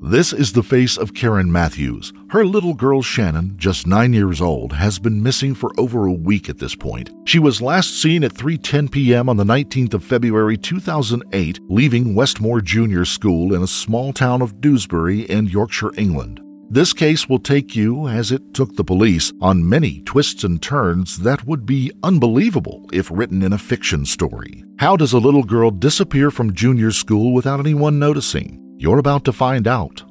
This is the face of Karen Matthews. Her little girl Shannon, just 9 years old, has been missing for over a week at this point. She was last seen at 3:10 p.m. on the 19th of February 2008, leaving Westmoor Junior School in a small town of Dewsbury in Yorkshire, England. This case will take you, as it took the police, on many twists and turns that would be unbelievable if written in a fiction story. How does a little girl disappear from junior school without anyone noticing? You're about to find out.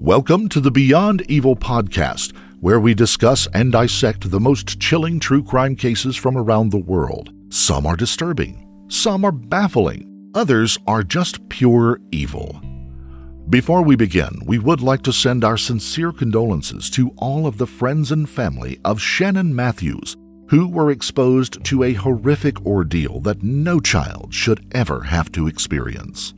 Welcome to the Beyond Evil podcast, where we discuss and dissect the most chilling true crime cases from around the world. Some are disturbing, some are baffling, others are just pure evil. Before we begin, we would like to send our sincere condolences to all of the friends and family of Shannon Matthews, who were exposed to a horrific ordeal that no child should ever have to experience.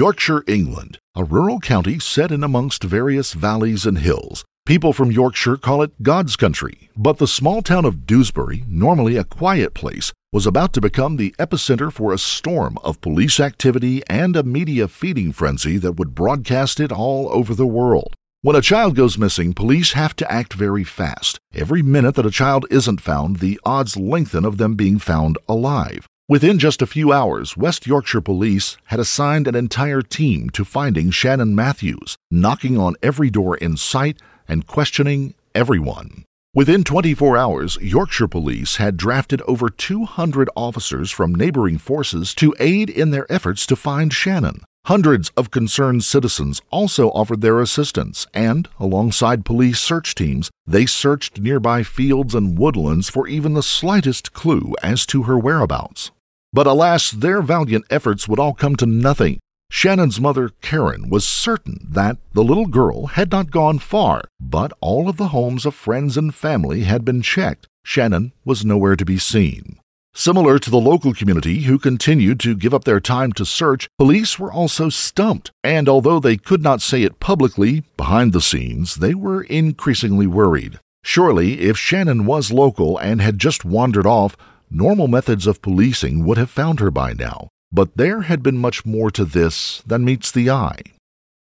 Yorkshire, England, a rural county set in amongst various valleys and hills. People from Yorkshire call it God's country, but the small town of Dewsbury, normally a quiet place, was about to become the epicenter for a storm of police activity and a media feeding frenzy that would broadcast it all over the world. When a child goes missing, police have to act very fast. Every minute that a child isn't found, the odds lengthen of them being found alive. Within just a few hours, West Yorkshire Police had assigned an entire team to finding Shannon Matthews, knocking on every door in sight and questioning everyone. Within 24 hours, Yorkshire Police had drafted over 200 officers from neighboring forces to aid in their efforts to find Shannon. Hundreds of concerned citizens also offered their assistance, and, alongside police search teams, they searched nearby fields and woodlands for even the slightest clue as to her whereabouts. But alas, their valiant efforts would all come to nothing. Shannon's mother, Karen, was certain that the little girl had not gone far, but all of the homes of friends and family had been checked. Shannon was nowhere to be seen. Similar to the local community who continued to give up their time to search, police were also stumped, and although they could not say it publicly, behind the scenes, they were increasingly worried. Surely, if Shannon was local and had just wandered off, Normal methods of policing would have found her by now, but there had been much more to this than meets the eye.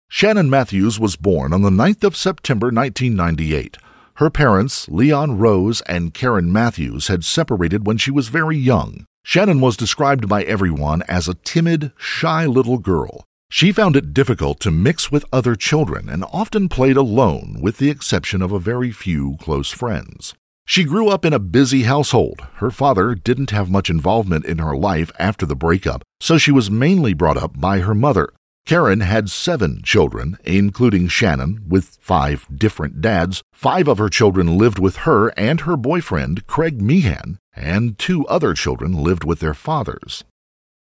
Shannon Matthews was born on the 9th of September 1998. Her parents, Leon Rose and Karen Matthews, had separated when she was very young. Shannon was described by everyone as a timid, shy little girl. She found it difficult to mix with other children and often played alone, with the exception of a very few close friends. She grew up in a busy household. Her father didn't have much involvement in her life after the breakup, so she was mainly brought up by her mother. Karen had seven children, including Shannon, with five different dads. Five of her children lived with her and her boyfriend, Craig Meehan, and two other children lived with their fathers.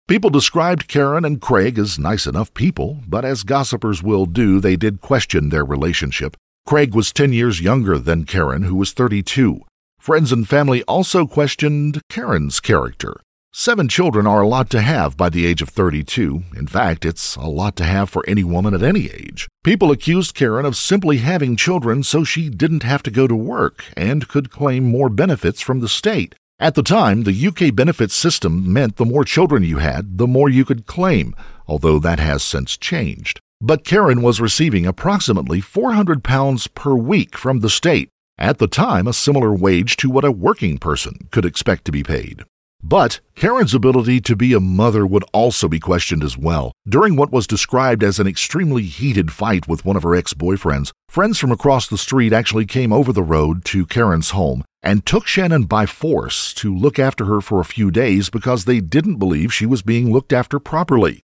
People described Karen and Craig as nice enough people, but as gossipers will do, they did question their relationship. Craig was 10 years younger than Karen, who was 32. Friends and family also questioned Karen's character. Seven children are a lot to have by the age of 32. In fact, it's a lot to have for any woman at any age. People accused Karen of simply having children so she didn't have to go to work and could claim more benefits from the state. At the time, the UK benefits system meant the more children you had, the more you could claim, although that has since changed. But Karen was receiving approximately 400 pounds per week from the state, at the time a similar wage to what a working person could expect to be paid. But Karen's ability to be a mother would also be questioned as well. During what was described as an extremely heated fight with one of her ex boyfriends, friends from across the street actually came over the road to Karen's home and took Shannon by force to look after her for a few days because they didn't believe she was being looked after properly.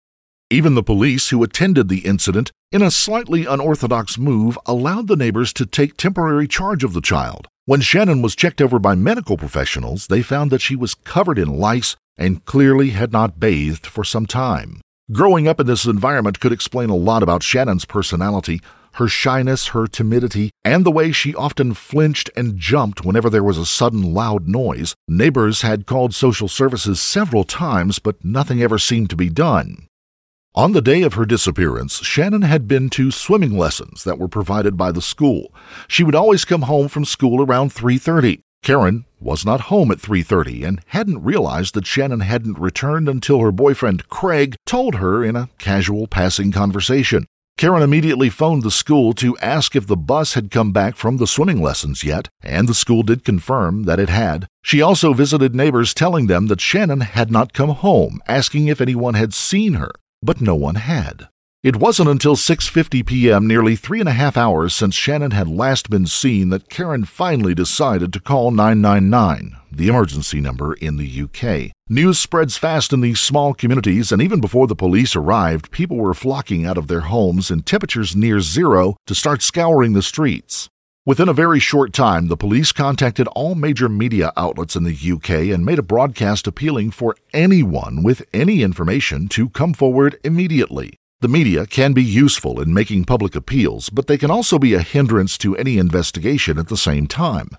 Even the police who attended the incident, in a slightly unorthodox move, allowed the neighbors to take temporary charge of the child. When Shannon was checked over by medical professionals, they found that she was covered in lice and clearly had not bathed for some time. Growing up in this environment could explain a lot about Shannon's personality, her shyness, her timidity, and the way she often flinched and jumped whenever there was a sudden loud noise. Neighbors had called social services several times, but nothing ever seemed to be done. On the day of her disappearance, Shannon had been to swimming lessons that were provided by the school. She would always come home from school around 3:30. Karen was not home at 3:30 and hadn't realized that Shannon hadn't returned until her boyfriend Craig told her in a casual passing conversation. Karen immediately phoned the school to ask if the bus had come back from the swimming lessons yet, and the school did confirm that it had. She also visited neighbors telling them that Shannon had not come home, asking if anyone had seen her but no one had. It wasn't until 6:50 p.m., nearly three and a half hours since Shannon had last been seen, that Karen finally decided to call 999, the emergency number in the UK. News spreads fast in these small communities, and even before the police arrived, people were flocking out of their homes in temperatures near zero to start scouring the streets. Within a very short time, the police contacted all major media outlets in the UK and made a broadcast appealing for anyone with any information to come forward immediately. The media can be useful in making public appeals, but they can also be a hindrance to any investigation at the same time.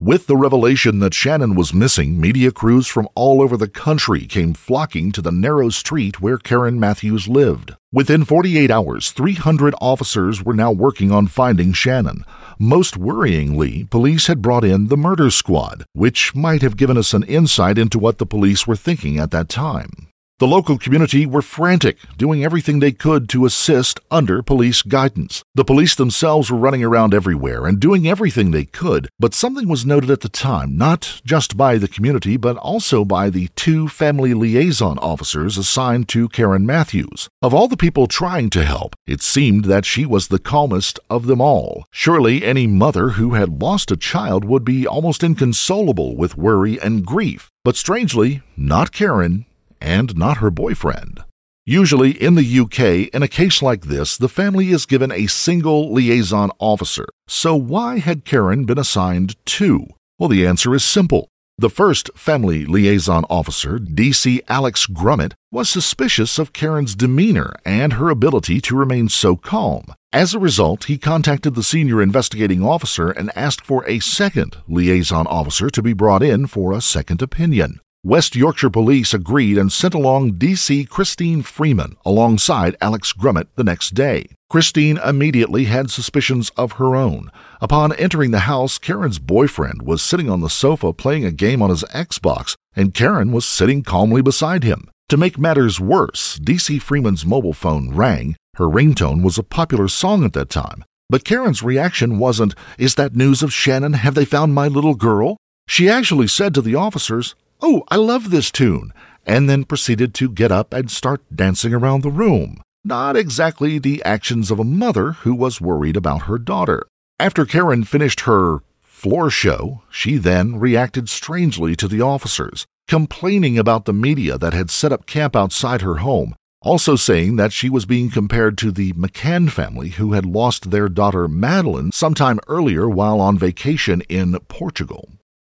With the revelation that Shannon was missing, media crews from all over the country came flocking to the narrow street where Karen Matthews lived. Within 48 hours, 300 officers were now working on finding Shannon. Most worryingly, police had brought in the murder squad, which might have given us an insight into what the police were thinking at that time. The local community were frantic, doing everything they could to assist under police guidance. The police themselves were running around everywhere and doing everything they could, but something was noted at the time, not just by the community, but also by the two family liaison officers assigned to Karen Matthews. Of all the people trying to help, it seemed that she was the calmest of them all. Surely any mother who had lost a child would be almost inconsolable with worry and grief. But strangely, not Karen and not her boyfriend. Usually in the UK, in a case like this, the family is given a single liaison officer. So why had Karen been assigned two? Well, the answer is simple. The first family liaison officer, DC Alex Grummet, was suspicious of Karen's demeanor and her ability to remain so calm. As a result, he contacted the senior investigating officer and asked for a second liaison officer to be brought in for a second opinion. West Yorkshire Police agreed and sent along DC Christine Freeman alongside Alex Grummet the next day. Christine immediately had suspicions of her own. Upon entering the house, Karen's boyfriend was sitting on the sofa playing a game on his Xbox, and Karen was sitting calmly beside him. To make matters worse, DC Freeman's mobile phone rang. Her ringtone was a popular song at that time. But Karen's reaction wasn't, Is that news of Shannon? Have they found my little girl? She actually said to the officers, Oh, I love this tune, and then proceeded to get up and start dancing around the room. Not exactly the actions of a mother who was worried about her daughter. After Karen finished her floor show, she then reacted strangely to the officers, complaining about the media that had set up camp outside her home, also saying that she was being compared to the McCann family who had lost their daughter Madeleine sometime earlier while on vacation in Portugal.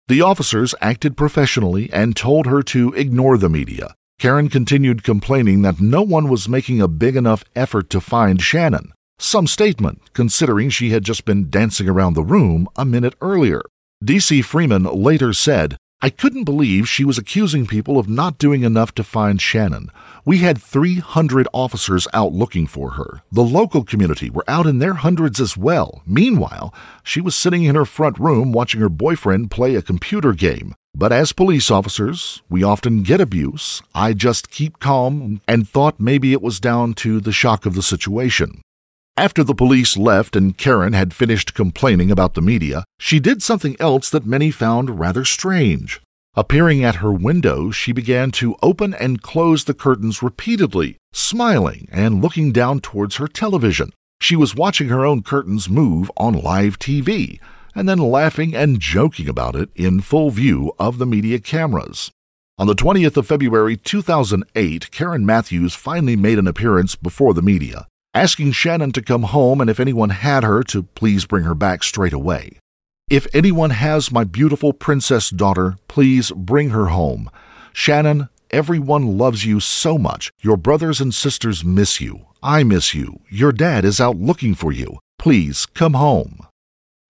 The officers acted professionally and told her to ignore the media. Karen continued complaining that no one was making a big enough effort to find Shannon. Some statement, considering she had just been dancing around the room a minute earlier. DC Freeman later said, I couldn't believe she was accusing people of not doing enough to find Shannon. We had 300 officers out looking for her. The local community were out in their hundreds as well. Meanwhile, she was sitting in her front room watching her boyfriend play a computer game. But as police officers, we often get abuse. I just keep calm and thought maybe it was down to the shock of the situation. After the police left and Karen had finished complaining about the media, she did something else that many found rather strange. Appearing at her window, she began to open and close the curtains repeatedly, smiling and looking down towards her television. She was watching her own curtains move on live TV, and then laughing and joking about it in full view of the media cameras. On the 20th of February 2008, Karen Matthews finally made an appearance before the media asking Shannon to come home and if anyone had her to please bring her back straight away. If anyone has my beautiful princess daughter, please bring her home. Shannon, everyone loves you so much. Your brothers and sisters miss you. I miss you. Your dad is out looking for you. Please come home.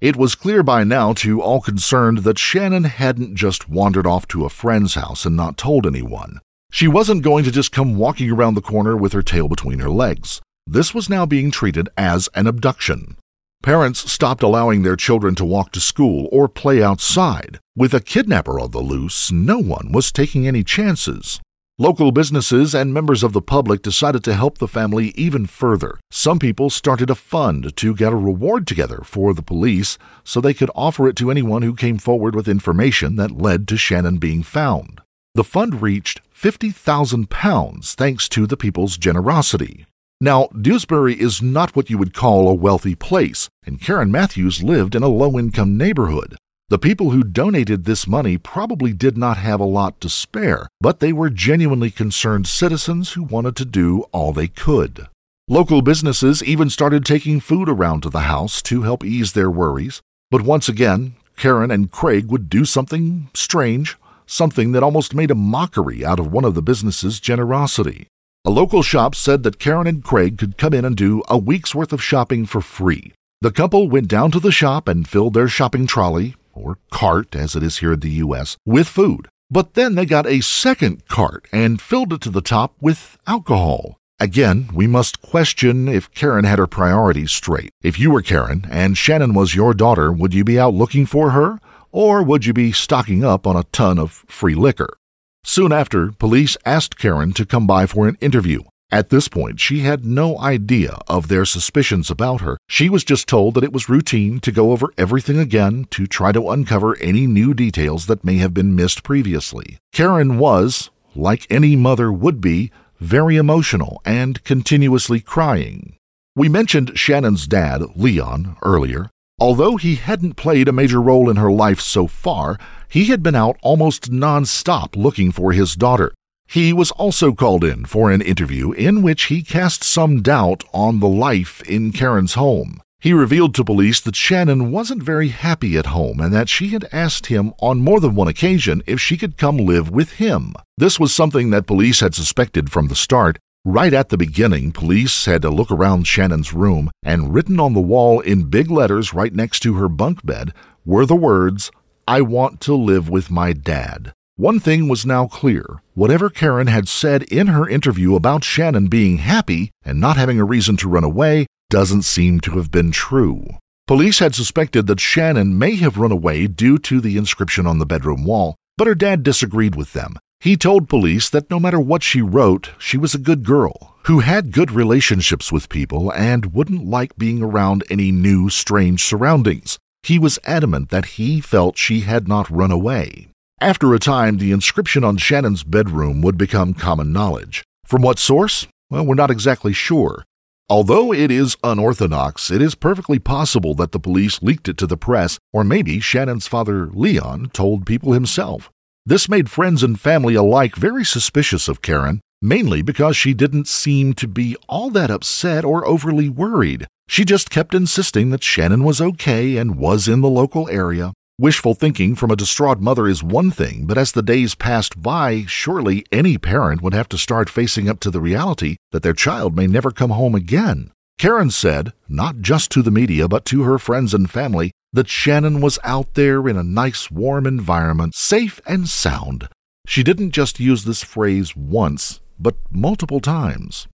It was clear by now to all concerned that Shannon hadn't just wandered off to a friend's house and not told anyone. She wasn't going to just come walking around the corner with her tail between her legs. This was now being treated as an abduction. Parents stopped allowing their children to walk to school or play outside. With a kidnapper on the loose, no one was taking any chances. Local businesses and members of the public decided to help the family even further. Some people started a fund to get a reward together for the police so they could offer it to anyone who came forward with information that led to Shannon being found. The fund reached £50,000 thanks to the people's generosity. Now, Dewsbury is not what you would call a wealthy place, and Karen Matthews lived in a low income neighborhood. The people who donated this money probably did not have a lot to spare, but they were genuinely concerned citizens who wanted to do all they could. Local businesses even started taking food around to the house to help ease their worries. But once again, Karen and Craig would do something strange, something that almost made a mockery out of one of the business's generosity. A local shop said that Karen and Craig could come in and do a week's worth of shopping for free. The couple went down to the shop and filled their shopping trolley, or cart as it is here in the U.S., with food. But then they got a second cart and filled it to the top with alcohol. Again, we must question if Karen had her priorities straight. If you were Karen and Shannon was your daughter, would you be out looking for her? Or would you be stocking up on a ton of free liquor? Soon after, police asked Karen to come by for an interview. At this point, she had no idea of their suspicions about her. She was just told that it was routine to go over everything again to try to uncover any new details that may have been missed previously. Karen was, like any mother would be, very emotional and continuously crying. We mentioned Shannon's dad, Leon, earlier. Although he hadn't played a major role in her life so far, he had been out almost non-stop looking for his daughter. He was also called in for an interview in which he cast some doubt on the life in Karen's home. He revealed to police that Shannon wasn't very happy at home and that she had asked him on more than one occasion if she could come live with him. This was something that police had suspected from the start. Right at the beginning, police had to look around Shannon's room, and written on the wall in big letters right next to her bunk bed were the words, I want to live with my dad. One thing was now clear. Whatever Karen had said in her interview about Shannon being happy and not having a reason to run away doesn't seem to have been true. Police had suspected that Shannon may have run away due to the inscription on the bedroom wall, but her dad disagreed with them. He told police that no matter what she wrote, she was a good girl who had good relationships with people and wouldn't like being around any new, strange surroundings. He was adamant that he felt she had not run away. After a time, the inscription on Shannon's bedroom would become common knowledge. From what source? Well, we're not exactly sure. Although it is unorthodox, it is perfectly possible that the police leaked it to the press, or maybe Shannon's father, Leon, told people himself. This made friends and family alike very suspicious of Karen, mainly because she didn't seem to be all that upset or overly worried. She just kept insisting that Shannon was okay and was in the local area, Wishful thinking from a distraught mother is one thing, but as the days passed by, surely any parent would have to start facing up to the reality that their child may never come home again. Karen said, not just to the media, but to her friends and family, that Shannon was out there in a nice, warm environment, safe and sound. She didn't just use this phrase once, but multiple times.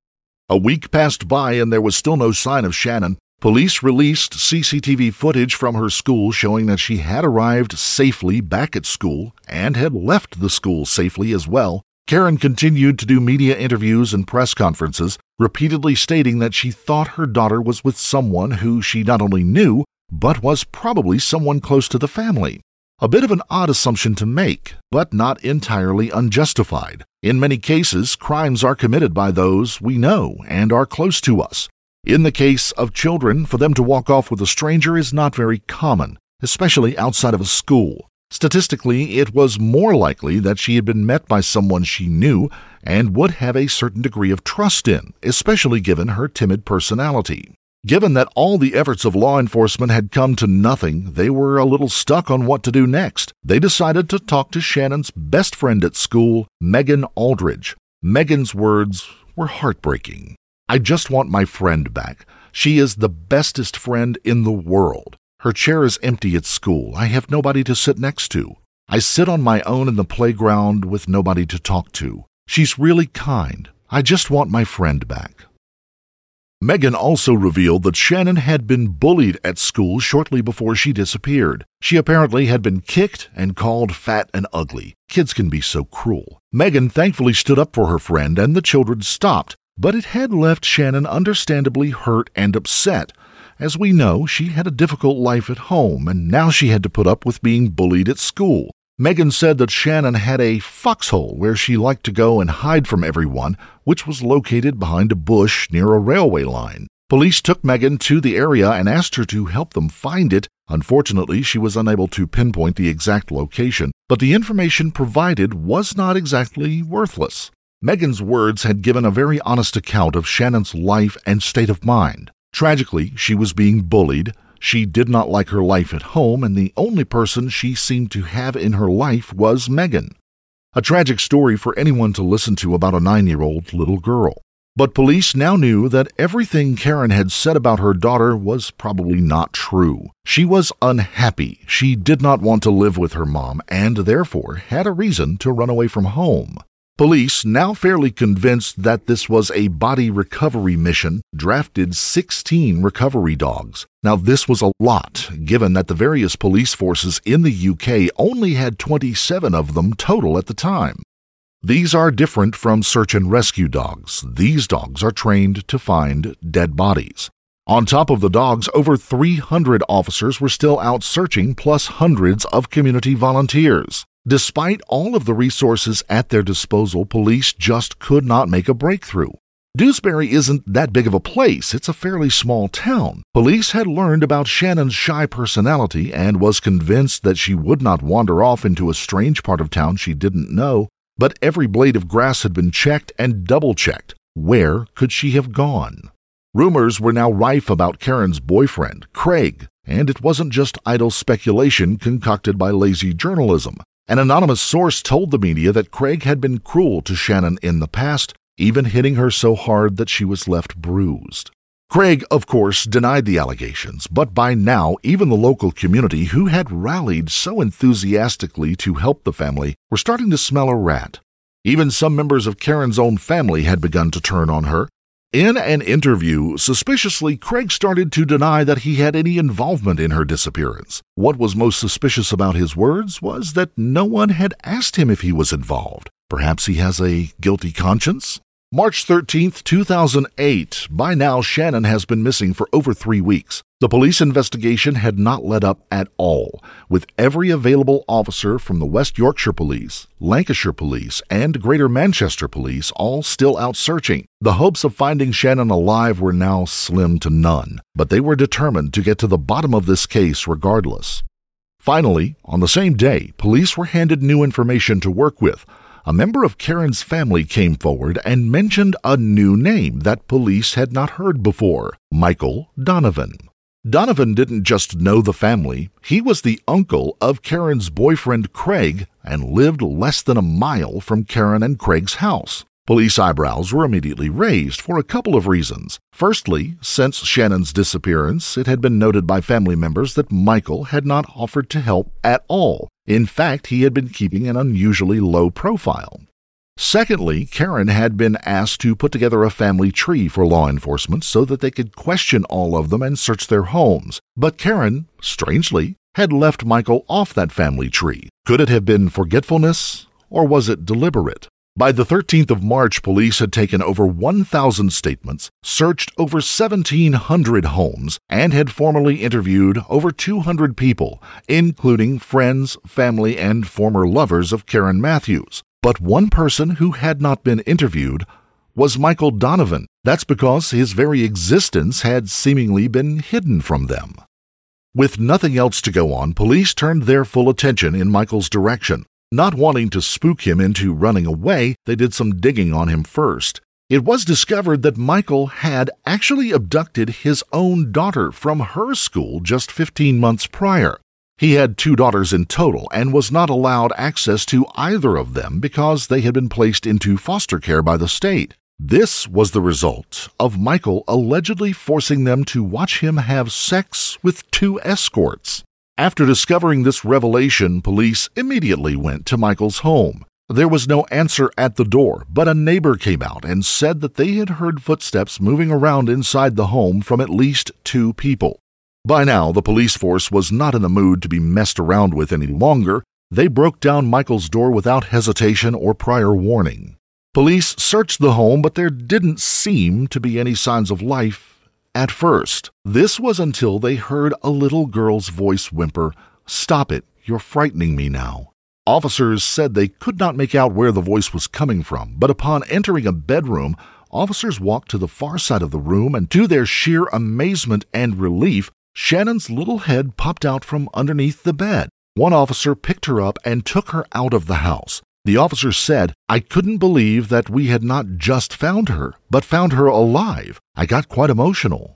A week passed by and there was still no sign of Shannon. Police released CCTV footage from her school showing that she had arrived safely back at school and had left the school safely as well. Karen continued to do media interviews and press conferences, repeatedly stating that she thought her daughter was with someone who she not only knew, but was probably someone close to the family. A bit of an odd assumption to make, but not entirely unjustified. In many cases, crimes are committed by those we know and are close to us. In the case of children, for them to walk off with a stranger is not very common, especially outside of a school. Statistically, it was more likely that she had been met by someone she knew and would have a certain degree of trust in, especially given her timid personality. Given that all the efforts of law enforcement had come to nothing, they were a little stuck on what to do next. They decided to talk to Shannon's best friend at school, Megan Aldridge. Megan's words were heartbreaking. I just want my friend back. She is the bestest friend in the world. Her chair is empty at school. I have nobody to sit next to. I sit on my own in the playground with nobody to talk to. She's really kind. I just want my friend back. Megan also revealed that Shannon had been bullied at school shortly before she disappeared. She apparently had been kicked and called fat and ugly. Kids can be so cruel. Megan thankfully stood up for her friend and the children stopped, but it had left Shannon understandably hurt and upset. As we know, she had a difficult life at home, and now she had to put up with being bullied at school. Megan said that Shannon had a foxhole where she liked to go and hide from everyone, which was located behind a bush near a railway line. Police took Megan to the area and asked her to help them find it. Unfortunately, she was unable to pinpoint the exact location, but the information provided was not exactly worthless. Megan's words had given a very honest account of Shannon's life and state of mind. Tragically, she was being bullied, she did not like her life at home, and the only person she seemed to have in her life was Megan. A tragic story for anyone to listen to about a nine year old little girl. But police now knew that everything Karen had said about her daughter was probably not true. She was unhappy. She did not want to live with her mom and therefore had a reason to run away from home. Police, now fairly convinced that this was a body recovery mission, drafted 16 recovery dogs. Now, this was a lot, given that the various police forces in the UK only had 27 of them total at the time. These are different from search and rescue dogs. These dogs are trained to find dead bodies. On top of the dogs, over 300 officers were still out searching, plus hundreds of community volunteers. Despite all of the resources at their disposal, police just could not make a breakthrough. Dewsbury isn't that big of a place, it's a fairly small town. Police had learned about Shannon's shy personality and was convinced that she would not wander off into a strange part of town she didn't know, but every blade of grass had been checked and double checked. Where could she have gone? Rumors were now rife about Karen's boyfriend, Craig, and it wasn't just idle speculation concocted by lazy journalism. An anonymous source told the media that Craig had been cruel to Shannon in the past, even hitting her so hard that she was left bruised. Craig, of course, denied the allegations, but by now, even the local community, who had rallied so enthusiastically to help the family, were starting to smell a rat. Even some members of Karen's own family had begun to turn on her, in an interview, suspiciously, Craig started to deny that he had any involvement in her disappearance. What was most suspicious about his words was that no one had asked him if he was involved. Perhaps he has a guilty conscience? March 13th, 2008. By now, Shannon has been missing for over three weeks. The police investigation had not let up at all, with every available officer from the West Yorkshire Police, Lancashire Police, and Greater Manchester Police all still out searching. The hopes of finding Shannon alive were now slim to none, but they were determined to get to the bottom of this case regardless. Finally, on the same day, police were handed new information to work with a member of Karen's family came forward and mentioned a new name that police had not heard before Michael Donovan. Donovan didn't just know the family, he was the uncle of Karen's boyfriend Craig and lived less than a mile from Karen and Craig's house. Police eyebrows were immediately raised for a couple of reasons. Firstly, since Shannon's disappearance, it had been noted by family members that Michael had not offered to help at all. In fact, he had been keeping an unusually low profile. Secondly, Karen had been asked to put together a family tree for law enforcement so that they could question all of them and search their homes. But Karen, strangely, had left Michael off that family tree. Could it have been forgetfulness, or was it deliberate? By the 13th of March, police had taken over 1,000 statements, searched over 1,700 homes, and had formally interviewed over 200 people, including friends, family, and former lovers of Karen Matthews. But one person who had not been interviewed was Michael Donovan. That's because his very existence had seemingly been hidden from them. With nothing else to go on, police turned their full attention in Michael's direction. Not wanting to spook him into running away, they did some digging on him first. It was discovered that Michael had actually abducted his own daughter from her school just 15 months prior. He had two daughters in total and was not allowed access to either of them because they had been placed into foster care by the state. This was the result of Michael allegedly forcing them to watch him have sex with two escorts. After discovering this revelation, police immediately went to Michael's home. There was no answer at the door, but a neighbor came out and said that they had heard footsteps moving around inside the home from at least two people. By now, the police force was not in the mood to be messed around with any longer. They broke down Michael's door without hesitation or prior warning. Police searched the home, but there didn't seem to be any signs of life at first. This was until they heard a little girl's voice whimper, Stop it, you're frightening me now. Officers said they could not make out where the voice was coming from, but upon entering a bedroom, officers walked to the far side of the room, and to their sheer amazement and relief, Shannon's little head popped out from underneath the bed. One officer picked her up and took her out of the house. The officer said, I couldn't believe that we had not just found her, but found her alive. I got quite emotional.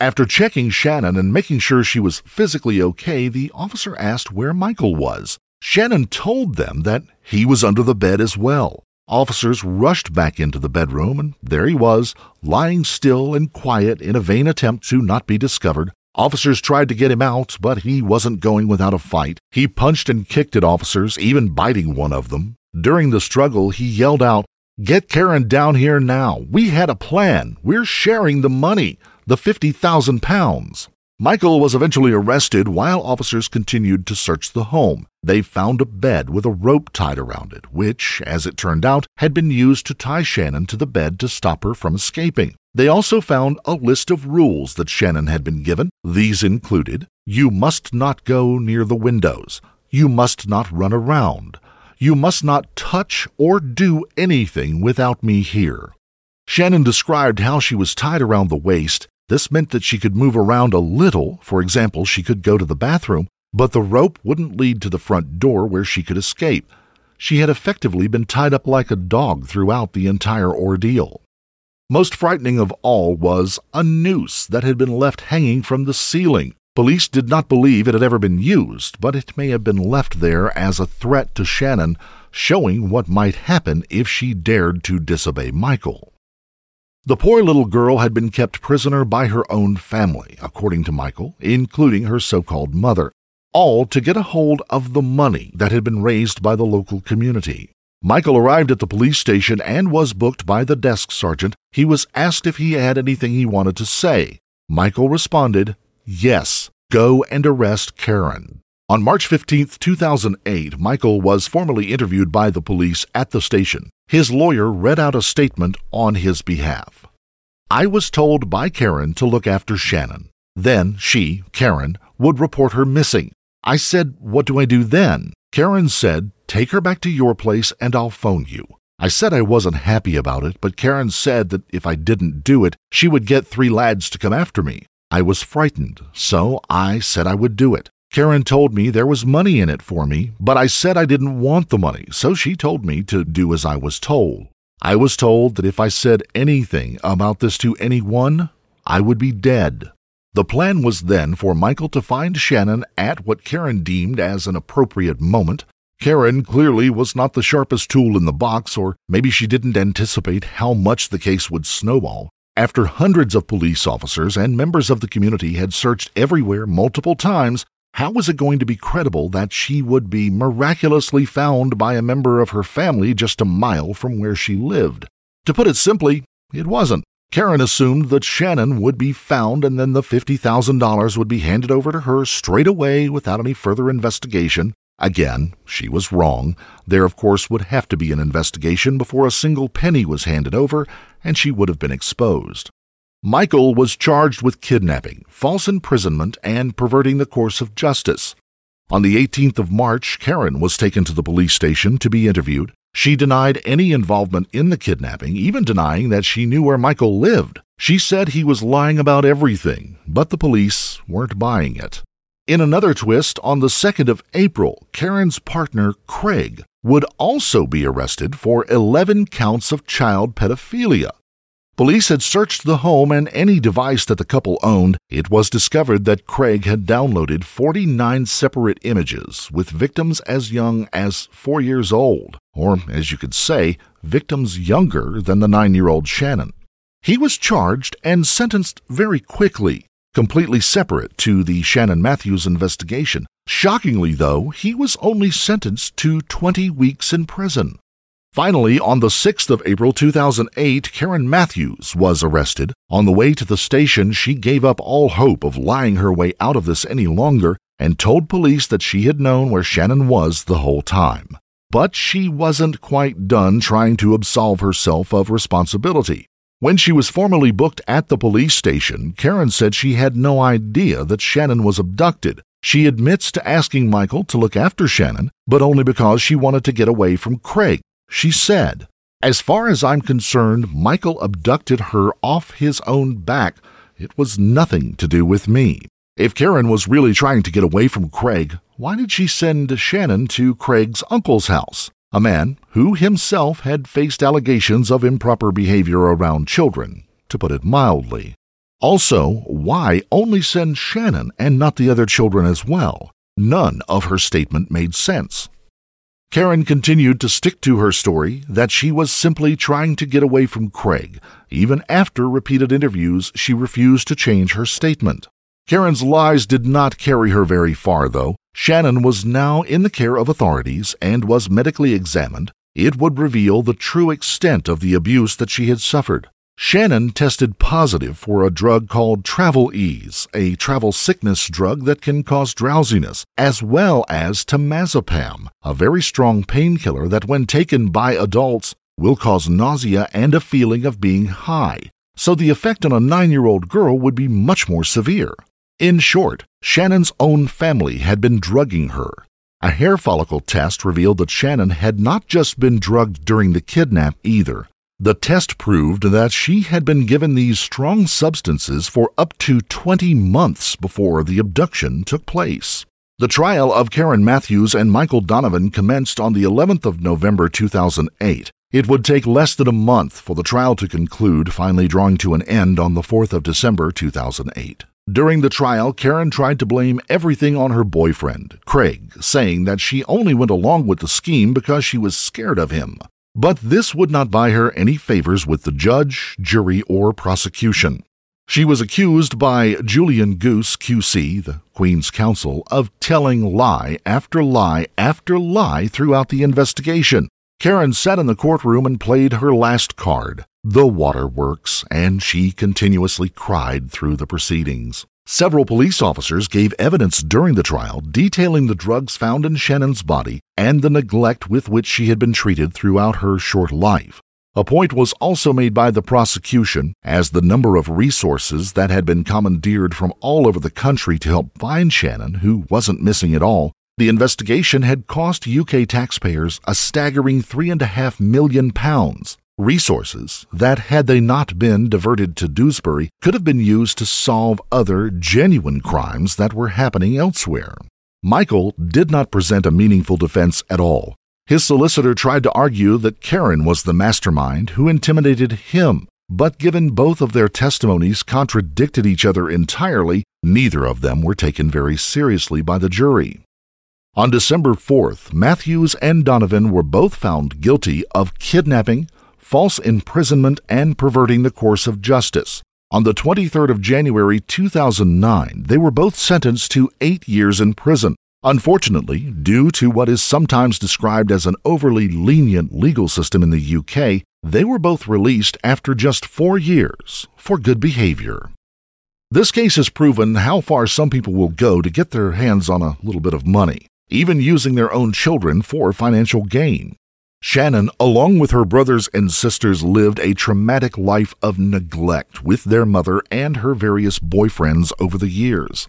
After checking Shannon and making sure she was physically okay, the officer asked where Michael was. Shannon told them that he was under the bed as well. Officers rushed back into the bedroom, and there he was, lying still and quiet in a vain attempt to not be discovered. Officers tried to get him out, but he wasn't going without a fight. He punched and kicked at officers, even biting one of them. During the struggle, he yelled out, Get Karen down here now. We had a plan. We're sharing the money, the 50,000 pounds. Michael was eventually arrested while officers continued to search the home. They found a bed with a rope tied around it, which, as it turned out, had been used to tie Shannon to the bed to stop her from escaping. They also found a list of rules that Shannon had been given. These included You must not go near the windows. You must not run around. You must not touch or do anything without me here. Shannon described how she was tied around the waist this meant that she could move around a little, for example, she could go to the bathroom, but the rope wouldn't lead to the front door where she could escape. She had effectively been tied up like a dog throughout the entire ordeal. Most frightening of all was a noose that had been left hanging from the ceiling. Police did not believe it had ever been used, but it may have been left there as a threat to Shannon, showing what might happen if she dared to disobey Michael. The poor little girl had been kept prisoner by her own family, according to Michael, including her so called mother, all to get a hold of the money that had been raised by the local community. Michael arrived at the police station and was booked by the desk sergeant. He was asked if he had anything he wanted to say. Michael responded, Yes, go and arrest Karen. On March 15, 2008, Michael was formally interviewed by the police at the station. His lawyer read out a statement on his behalf. I was told by Karen to look after Shannon. Then she, Karen, would report her missing. I said, What do I do then? Karen said, Take her back to your place and I'll phone you. I said I wasn't happy about it, but Karen said that if I didn't do it, she would get three lads to come after me. I was frightened, so I said I would do it. Karen told me there was money in it for me, but I said I didn't want the money, so she told me to do as I was told. I was told that if I said anything about this to anyone, I would be dead. The plan was then for Michael to find Shannon at what Karen deemed as an appropriate moment. Karen clearly was not the sharpest tool in the box, or maybe she didn't anticipate how much the case would snowball. After hundreds of police officers and members of the community had searched everywhere multiple times, how was it going to be credible that she would be miraculously found by a member of her family just a mile from where she lived? To put it simply, it wasn't. Karen assumed that Shannon would be found and then the $50,000 would be handed over to her straight away without any further investigation. Again, she was wrong. There, of course, would have to be an investigation before a single penny was handed over, and she would have been exposed. Michael was charged with kidnapping, false imprisonment, and perverting the course of justice. On the 18th of March, Karen was taken to the police station to be interviewed. She denied any involvement in the kidnapping, even denying that she knew where Michael lived. She said he was lying about everything, but the police weren't buying it. In another twist, on the 2nd of April, Karen's partner, Craig, would also be arrested for 11 counts of child pedophilia. Police had searched the home and any device that the couple owned. It was discovered that Craig had downloaded 49 separate images with victims as young as four years old, or, as you could say, victims younger than the nine year old Shannon. He was charged and sentenced very quickly, completely separate to the Shannon Matthews investigation. Shockingly, though, he was only sentenced to 20 weeks in prison. Finally, on the 6th of April 2008, Karen Matthews was arrested. On the way to the station, she gave up all hope of lying her way out of this any longer and told police that she had known where Shannon was the whole time. But she wasn't quite done trying to absolve herself of responsibility. When she was formally booked at the police station, Karen said she had no idea that Shannon was abducted. She admits to asking Michael to look after Shannon, but only because she wanted to get away from Craig. She said, As far as I'm concerned, Michael abducted her off his own back. It was nothing to do with me. If Karen was really trying to get away from Craig, why did she send Shannon to Craig's uncle's house? A man who himself had faced allegations of improper behavior around children, to put it mildly. Also, why only send Shannon and not the other children as well? None of her statement made sense. Karen continued to stick to her story that she was simply trying to get away from Craig. Even after repeated interviews, she refused to change her statement. Karen's lies did not carry her very far, though. Shannon was now in the care of authorities and was medically examined. It would reveal the true extent of the abuse that she had suffered. Shannon tested positive for a drug called Traveleeze, a travel sickness drug that can cause drowsiness, as well as temazepam, a very strong painkiller that, when taken by adults, will cause nausea and a feeling of being high. So the effect on a nine year old girl would be much more severe. In short, Shannon's own family had been drugging her. A hair follicle test revealed that Shannon had not just been drugged during the kidnap either. The test proved that she had been given these strong substances for up to 20 months before the abduction took place. The trial of Karen Matthews and Michael Donovan commenced on the 11th of November 2008. It would take less than a month for the trial to conclude, finally drawing to an end on the 4th of December 2008. During the trial, Karen tried to blame everything on her boyfriend, Craig, saying that she only went along with the scheme because she was scared of him. But this would not buy her any favors with the judge, jury, or prosecution. She was accused by Julian Goose, QC, the Queen's Counsel, of telling lie after lie after lie throughout the investigation. Karen sat in the courtroom and played her last card the waterworks, and she continuously cried through the proceedings. Several police officers gave evidence during the trial detailing the drugs found in Shannon's body and the neglect with which she had been treated throughout her short life. A point was also made by the prosecution as the number of resources that had been commandeered from all over the country to help find Shannon, who wasn't missing at all, the investigation had cost UK taxpayers a staggering three and a half million pounds resources that, had they not been diverted to Dewsbury, could have been used to solve other genuine crimes that were happening elsewhere. Michael did not present a meaningful defense at all. His solicitor tried to argue that Karen was the mastermind who intimidated him, but given both of their testimonies contradicted each other entirely, neither of them were taken very seriously by the jury. On December 4th, Matthews and Donovan were both found guilty of kidnapping, false imprisonment, and perverting the course of justice. On the 23rd of January 2009, they were both sentenced to eight years in prison. Unfortunately, due to what is sometimes described as an overly lenient legal system in the UK, they were both released after just four years for good behavior. This case has proven how far some people will go to get their hands on a little bit of money, even using their own children for financial gain. Shannon, along with her brothers and sisters, lived a traumatic life of neglect with their mother and her various boyfriends over the years.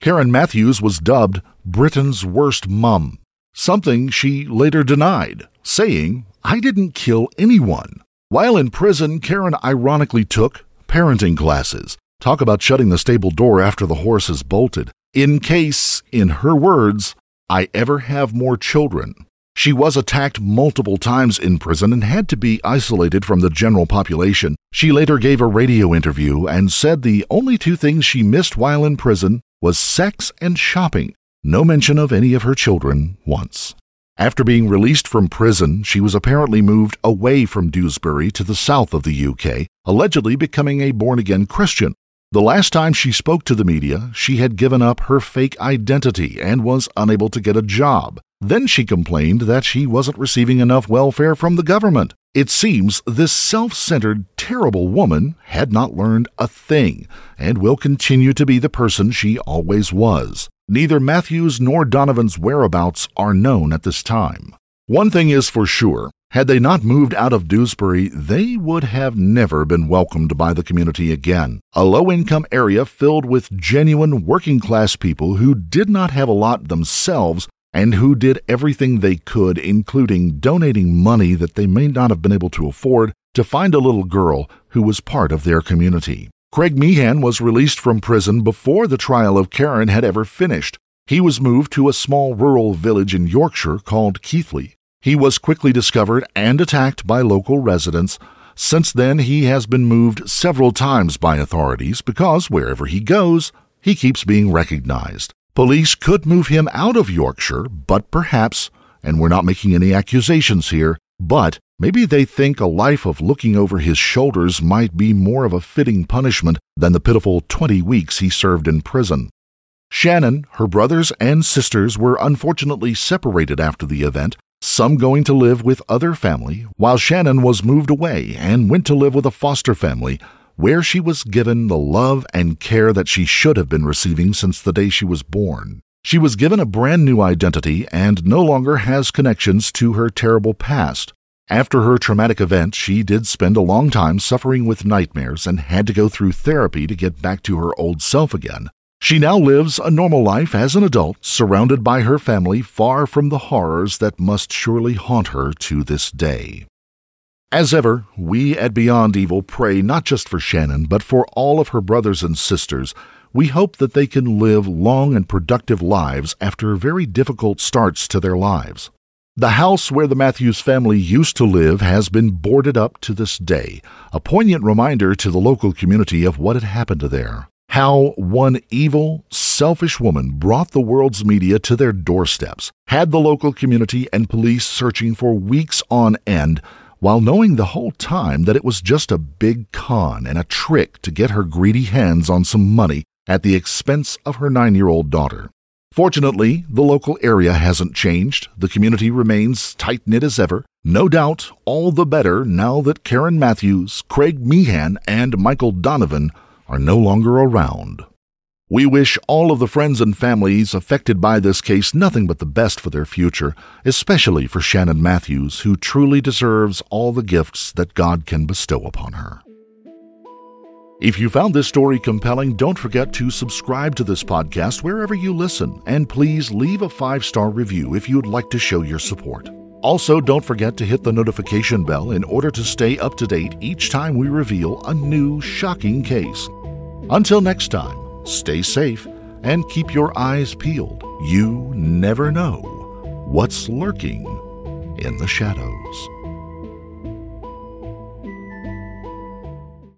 Karen Matthews was dubbed Britain's worst mum, something she later denied, saying, I didn't kill anyone. While in prison, Karen ironically took parenting classes. Talk about shutting the stable door after the horse has bolted. In case, in her words, I ever have more children. She was attacked multiple times in prison and had to be isolated from the general population. She later gave a radio interview and said the only two things she missed while in prison was sex and shopping. No mention of any of her children once. After being released from prison, she was apparently moved away from Dewsbury to the south of the UK, allegedly becoming a born again Christian. The last time she spoke to the media, she had given up her fake identity and was unable to get a job. Then she complained that she wasn't receiving enough welfare from the government. It seems this self centered, terrible woman had not learned a thing and will continue to be the person she always was. Neither Matthews nor Donovan's whereabouts are known at this time. One thing is for sure had they not moved out of Dewsbury, they would have never been welcomed by the community again. A low income area filled with genuine working class people who did not have a lot themselves and who did everything they could, including donating money that they may not have been able to afford, to find a little girl who was part of their community. Craig Meehan was released from prison before the trial of Karen had ever finished. He was moved to a small rural village in Yorkshire called Keighley. He was quickly discovered and attacked by local residents. Since then, he has been moved several times by authorities because wherever he goes, he keeps being recognized. Police could move him out of Yorkshire, but perhaps, and we're not making any accusations here, but maybe they think a life of looking over his shoulders might be more of a fitting punishment than the pitiful 20 weeks he served in prison. Shannon, her brothers, and sisters were unfortunately separated after the event, some going to live with other family, while Shannon was moved away and went to live with a foster family where she was given the love and care that she should have been receiving since the day she was born. She was given a brand new identity and no longer has connections to her terrible past. After her traumatic event, she did spend a long time suffering with nightmares and had to go through therapy to get back to her old self again. She now lives a normal life as an adult, surrounded by her family, far from the horrors that must surely haunt her to this day. As ever, we at Beyond Evil pray not just for Shannon, but for all of her brothers and sisters. We hope that they can live long and productive lives after very difficult starts to their lives. The house where the Matthews family used to live has been boarded up to this day, a poignant reminder to the local community of what had happened there how one evil, selfish woman brought the world's media to their doorsteps, had the local community and police searching for weeks on end, while knowing the whole time that it was just a big con and a trick to get her greedy hands on some money at the expense of her nine year old daughter. Fortunately, the local area hasn't changed. The community remains tight knit as ever. No doubt, all the better now that Karen Matthews, Craig Meehan, and Michael Donovan are no longer around. We wish all of the friends and families affected by this case nothing but the best for their future, especially for Shannon Matthews, who truly deserves all the gifts that God can bestow upon her. If you found this story compelling, don't forget to subscribe to this podcast wherever you listen, and please leave a five star review if you'd like to show your support. Also, don't forget to hit the notification bell in order to stay up to date each time we reveal a new shocking case. Until next time, stay safe and keep your eyes peeled. You never know what's lurking in the shadows.